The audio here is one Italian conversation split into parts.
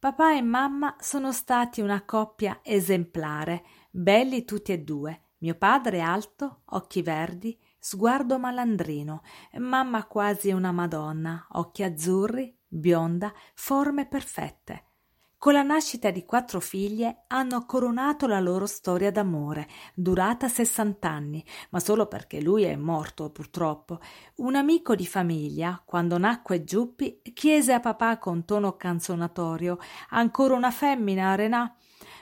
Papà e mamma sono stati una coppia esemplare, belli tutti e due. Mio padre alto, occhi verdi, sguardo malandrino, mamma quasi una madonna, occhi azzurri, bionda, forme perfette. Con la nascita di quattro figlie hanno coronato la loro storia d'amore, durata sessant'anni, ma solo perché lui è morto purtroppo. Un amico di famiglia, quando nacque Giuppi, chiese a papà con tono canzonatorio Ancora una femmina, Renà?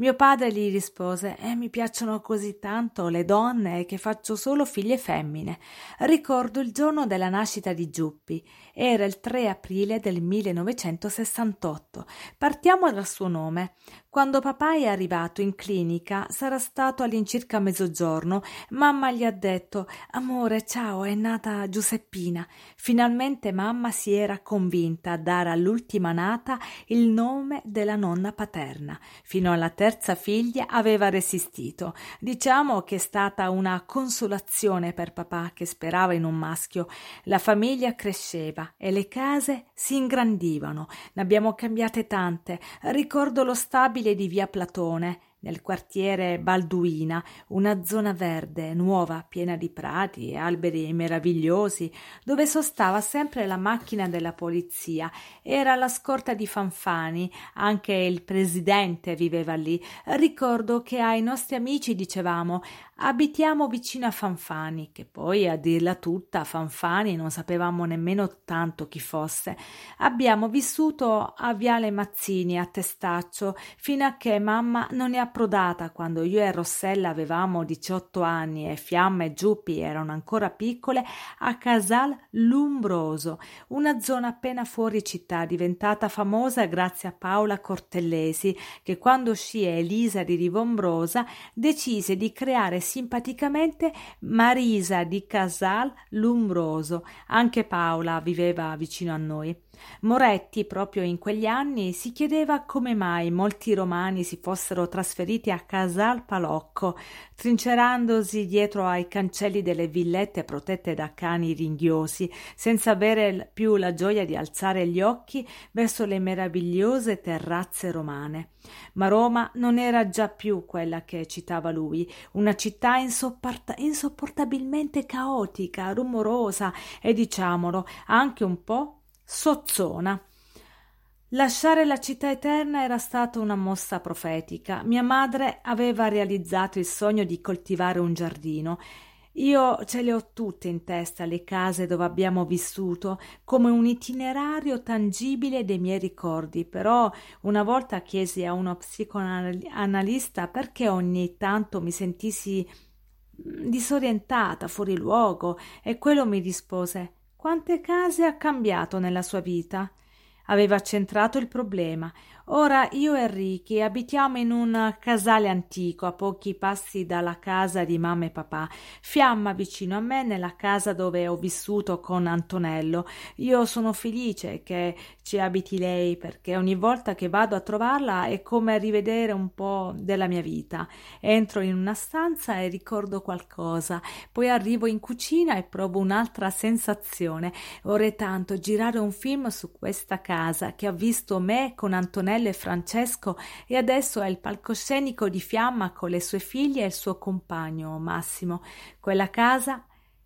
Mio padre gli rispose eh, mi piacciono così tanto le donne che faccio solo figlie femmine. Ricordo il giorno della nascita di Giuppi. Era il 3 aprile del 1968. Partiamo dal suo nome. Quando papà è arrivato in clinica sarà stato all'incirca mezzogiorno. Mamma gli ha detto Amore, ciao, è nata Giuseppina. Finalmente mamma si era convinta a dare all'ultima nata il nome della nonna paterna. Fino alla terza figlia aveva resistito. Diciamo che è stata una consolazione per papà che sperava in un maschio. La famiglia cresceva e le case si ingrandivano. Ne abbiamo cambiate tante. Ricordo lo stabile di via Platone, nel quartiere Balduina, una zona verde, nuova, piena di prati e alberi meravigliosi, dove sostava sempre la macchina della polizia. Era la scorta di Fanfani, anche il presidente viveva lì. Ricordo che ai nostri amici dicevamo abitiamo vicino a Fanfani, che poi a dirla tutta Fanfani non sapevamo nemmeno tanto chi fosse. Abbiamo vissuto a Viale Mazzini a Testaccio fino a che mamma non è approdata quando io e Rossella avevamo 18 anni e Fiamma e Giuppi erano ancora piccole a Casal Lumbroso, una zona appena fuori città diventata famosa grazie a Paola Cortellesi che quando uscì Elisa di Rivombrosa decise di creare simpaticamente Marisa di Casal Lumbroso. Anche Paola viveva vicino a noi. Moretti, proprio in quegli anni, si chiedeva come mai molti romani si fossero trasferiti a Casal Palocco, trincerandosi dietro ai cancelli delle villette protette da cani ringhiosi, senza avere più la gioia di alzare gli occhi verso le meravigliose terrazze romane. Ma Roma non era già più quella che citava lui, una città insopporta- insopportabilmente caotica, rumorosa e, diciamolo, anche un po' sozzona. Lasciare la città eterna era stata una mossa profetica. Mia madre aveva realizzato il sogno di coltivare un giardino. Io ce le ho tutte in testa le case dove abbiamo vissuto, come un itinerario tangibile dei miei ricordi, però una volta chiesi a uno psicoanalista perché ogni tanto mi sentissi disorientata, fuori luogo, e quello mi rispose quante case ha cambiato nella sua vita? Aveva centrato il problema. Ora io e Ricky abitiamo in un casale antico a pochi passi dalla casa di mamma e papà. Fiamma vicino a me nella casa dove ho vissuto con Antonello. Io sono felice che ci abiti lei perché ogni volta che vado a trovarla è come rivedere un po' della mia vita. Entro in una stanza e ricordo qualcosa, poi arrivo in cucina e provo un'altra sensazione. Vorrei tanto girare un film su questa casa che ha visto me con Antonello E Francesco e adesso è il palcoscenico di Fiamma con le sue figlie e il suo compagno Massimo. Quella casa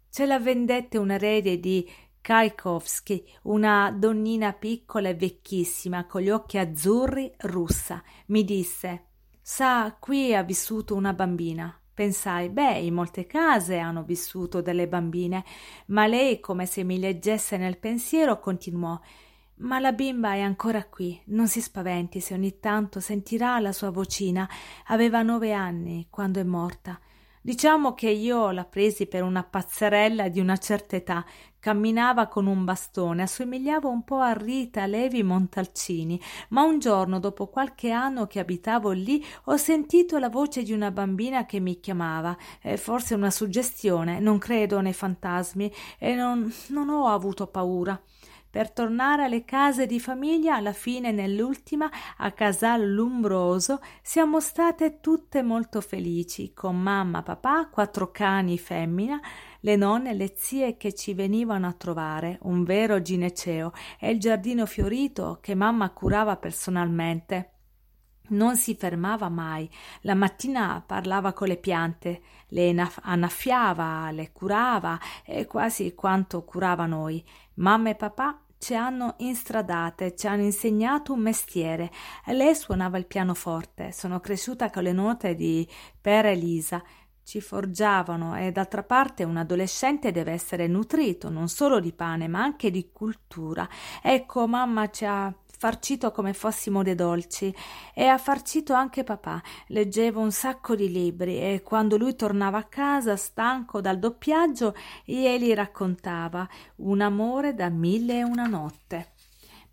ce la vendette un erede di Kaikowski, una donnina piccola e vecchissima con gli occhi azzurri, russa. Mi disse: Sa, qui ha vissuto una bambina. Pensai, beh, in molte case hanno vissuto delle bambine, ma lei, come se mi leggesse nel pensiero, continuò ma la bimba è ancora qui, non si spaventi se ogni tanto sentirà la sua vocina. Aveva nove anni quando è morta. Diciamo che io la presi per una pazzerella di una certa età. Camminava con un bastone, assomigliava un po' a Rita Levi Montalcini, ma un giorno, dopo qualche anno che abitavo lì, ho sentito la voce di una bambina che mi chiamava. Eh, forse una suggestione, non credo nei fantasmi e non, non ho avuto paura per tornare alle case di famiglia alla fine nell'ultima a Casal Lumbroso siamo state tutte molto felici con mamma papà quattro cani femmina le nonne e le zie che ci venivano a trovare un vero gineceo e il giardino fiorito che mamma curava personalmente non si fermava mai. La mattina parlava con le piante, le annaffiava, le curava e quasi quanto curava noi. Mamma e papà ci hanno instradate, ci hanno insegnato un mestiere. Lei suonava il pianoforte, sono cresciuta con le note di Per Elisa. Ci forgiavano e d'altra parte un adolescente deve essere nutrito non solo di pane ma anche di cultura. Ecco, mamma ci ha farcito come fossimo dei dolci e ha farcito anche papà. Leggevo un sacco di libri e quando lui tornava a casa stanco dal doppiaggio glieli raccontava un amore da mille e una notte.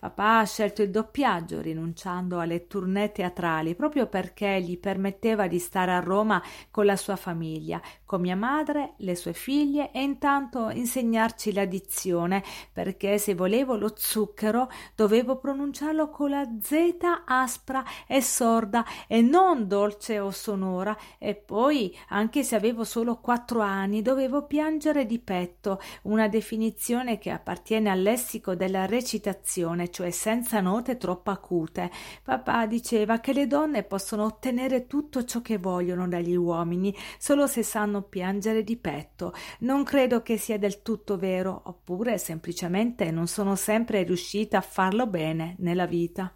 Papà ha scelto il doppiaggio, rinunciando alle tournée teatrali, proprio perché gli permetteva di stare a Roma con la sua famiglia, con mia madre, le sue figlie e intanto insegnarci la dizione, perché se volevo lo zucchero dovevo pronunciarlo con la Z aspra e sorda e non dolce o sonora, e poi, anche se avevo solo quattro anni, dovevo piangere di petto, una definizione che appartiene al lessico della recitazione cioè senza note troppo acute. Papà diceva che le donne possono ottenere tutto ciò che vogliono dagli uomini, solo se sanno piangere di petto. Non credo che sia del tutto vero, oppure semplicemente non sono sempre riuscita a farlo bene nella vita.